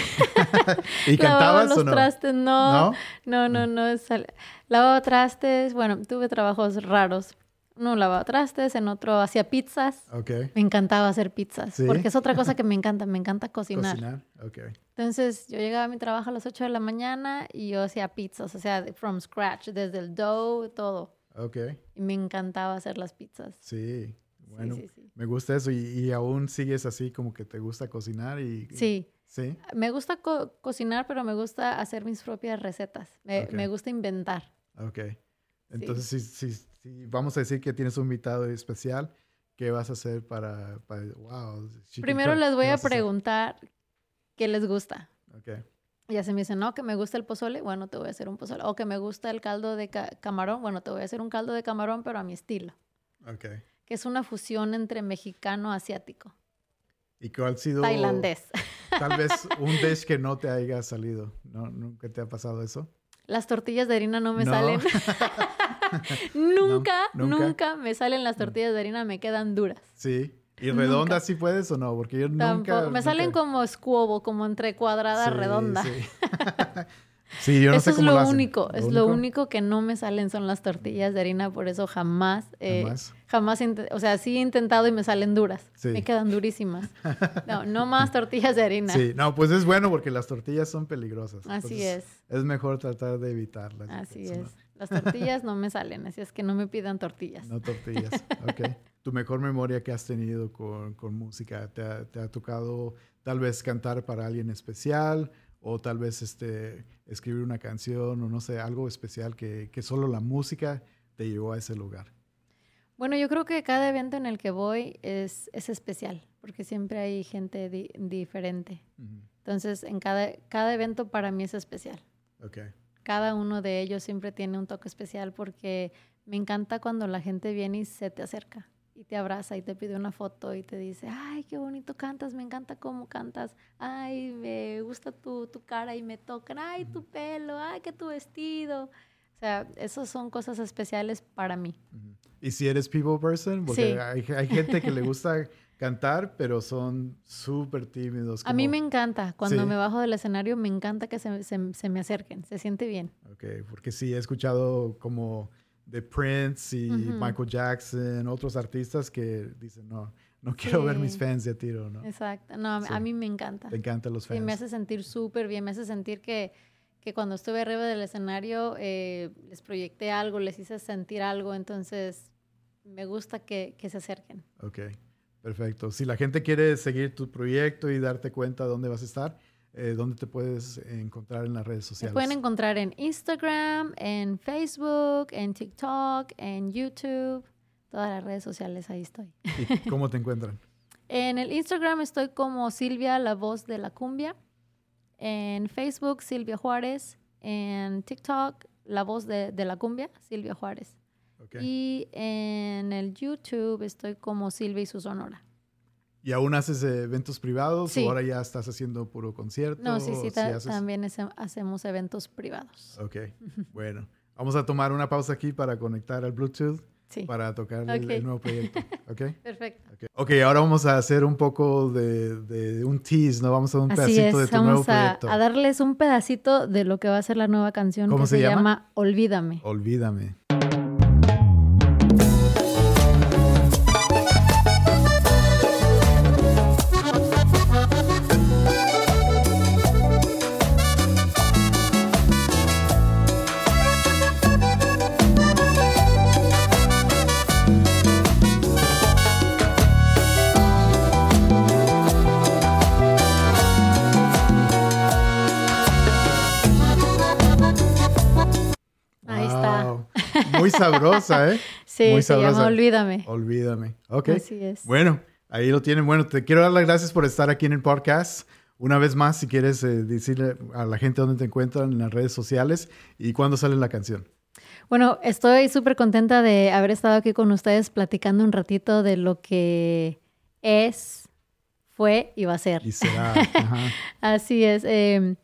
¿Y cantabas los o no? trastes, no. ¿No? No, no, no. es al- Lavaba trastes, bueno, tuve trabajos raros. Uno lavaba trastes, en otro hacía pizzas. Ok. Me encantaba hacer pizzas, ¿Sí? porque es otra cosa que me encanta, me encanta cocinar. Cocinar. Ok. Entonces, yo llegaba a mi trabajo a las 8 de la mañana y yo hacía pizzas, o sea, from scratch, desde el dough, todo. Ok. Y me encantaba hacer las pizzas. Sí. Bueno, sí, sí. me gusta eso. Y, y aún sigues así como que te gusta cocinar y... Sí, Sí. me gusta co- cocinar, pero me gusta hacer mis propias recetas. Me, me gusta inventar. Ok. Entonces, si, si, si vamos a decir que tienes un invitado especial, ¿qué vas a hacer para... para wow. Primero les voy ¿Qué a hacer? preguntar qué les gusta. Ok. Ya se me dicen, no, que me gusta el pozole, bueno, te voy a hacer un pozole. O que me gusta el caldo de ca- camarón, bueno, te voy a hacer un caldo de camarón, pero a mi estilo. Ok. Que es una fusión entre mexicano asiático. ¿Y cuál ha sido... Tailandés. Tal vez un dish que no te haya salido. ¿No? ¿Nunca te ha pasado eso? Las tortillas de harina no me No. salen. nunca, No, nunca. nunca, me salen las tortillas de harina, me quedan duras. Sí. ¿Y redondas sí puedes o no? Porque yo nunca... Me salen como scuobo, como entre cuadrada, Sí, redonda. Sí, Sí, yo no eso sé es cómo lo, lo único, es lo único que no me salen son las tortillas de harina, por eso jamás, eh, Jamás. jamás, o sea, sí he intentado y me salen duras, Sí. me quedan durísimas. No, no más tortillas de harina. Sí, no, pues es bueno porque las tortillas son peligrosas. Así es. Es mejor tratar de evitarlas. Así es. Las tortillas no me salen, así es que no me pidan tortillas. No tortillas. Ok. ¿Tu mejor memoria que has tenido con, con música? ¿Te ha, te ha tocado tal vez cantar para alguien especial? O tal vez este, escribir una canción o no sé, algo especial que, que solo la música te llevó a ese lugar. Bueno, yo creo que cada evento en el que voy es, es especial, porque siempre hay gente di- diferente. Entonces, en cada, cada evento para mí es especial. Ok. Cada uno de ellos siempre tiene un toque especial porque me encanta cuando la gente viene y se te acerca y te abraza y te pide una foto y te dice, ay, qué bonito cantas, me encanta cómo cantas, ay, me gusta tu, tu cara y me tocan, ay, tu pelo, ay, que tu vestido. O sea, esas son cosas especiales para mí. ¿Y si eres people person? Porque Sí. hay, hay gente que le gusta cantar, pero son súper tímidos. A mí como- me encanta, cuando Sí. me bajo del escenario, me encanta que se, se- se me acerquen, se siente bien. Ok, porque sí, he escuchado como de Prince y Ujú. Michael Jackson, otros artistas que dicen, no, no quiero ver mis Sí. fans de tiro, ¿no? Exacto, no, a, Sí. a mí me encanta. Te encantan los fans. Sí, me hace sentir súper bien, me hace sentir que, que cuando estuve arriba del escenario eh, les proyecté algo, les hice sentir algo, entonces me gusta que, que se acerquen. Ok, perfecto. Si la gente quiere seguir tu proyecto y darte cuenta dónde vas a estar, eh, ¿dónde te puedes encontrar en las redes sociales? pueden encontrar en Instagram, en Facebook, en TikTok, en YouTube, todas las redes sociales, ahí estoy. ¿Y cómo te encuentran? En el Instagram estoy como Silvia, la voz de la cumbia. En Facebook, Silvia Juárez. En TikTok, la voz de, de la cumbia, Silvia Juárez. Ok. Y en el YouTube estoy como Silvia y su sonora. ¿Y aún haces eh, eventos privados Sí. o ahora ya estás haciendo puro concierto? No, sí, sí, si haces- también ese- hacemos eventos privados. Ok, bueno. Vamos a tomar una pausa aquí para conectar al Bluetooth Sí, para tocar el- Ok. el, nuevo proyecto. ¿Ok? perfecto. Ok, Ok, ahora vamos a hacer un poco de, de un tease, ¿no? Vamos a un Así pedacito de es, tu nuevo vamos a, proyecto. a darles un pedacito de lo que va a ser la nueva canción ¿Cómo que se se, llama? llama Olvídame. Olvídame. Sabrosa, ¿eh? Sí, Muy se llama. Olvídame. Olvídame. Ok. Así es. Bueno, ahí lo tienen. Bueno, te quiero dar las gracias por estar aquí en el podcast. Una vez más, si quieres eh, decirle a la gente dónde te encuentran en las redes sociales y cuándo sale la canción. Bueno, estoy súper contenta de haber estado aquí con ustedes platicando un ratito de lo que es, fue y va a ser. Y será. ajá. Así es. eh,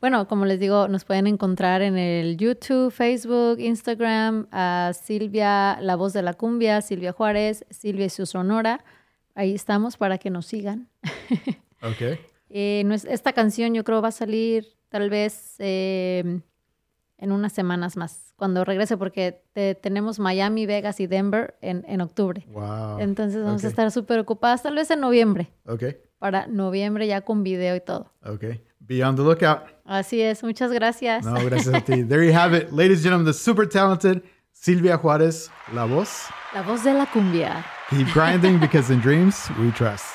Bueno, como les digo, nos pueden encontrar en el YouTube, Facebook, Instagram, a Silvia, la voz de la cumbia, Silvia Juárez, Silvia y su sonora. Ahí estamos para que nos sigan. Ok. Eh, esta canción yo creo va a salir tal vez eh, en unas semanas más, cuando regrese, porque te- tenemos Miami, Vegas y Denver en, en octubre. Wow. Entonces vamos a estar súper ocupadas, tal vez en noviembre, Ok. para noviembre ya con video y todo. Ok. Be on the lookout. Así es, muchas gracias. No, gracias a ti. There you have it. Ladies and gentlemen, the super talented Silvia Juárez, la voz. La voz de la cumbia. Keep grinding because in dreams we trust.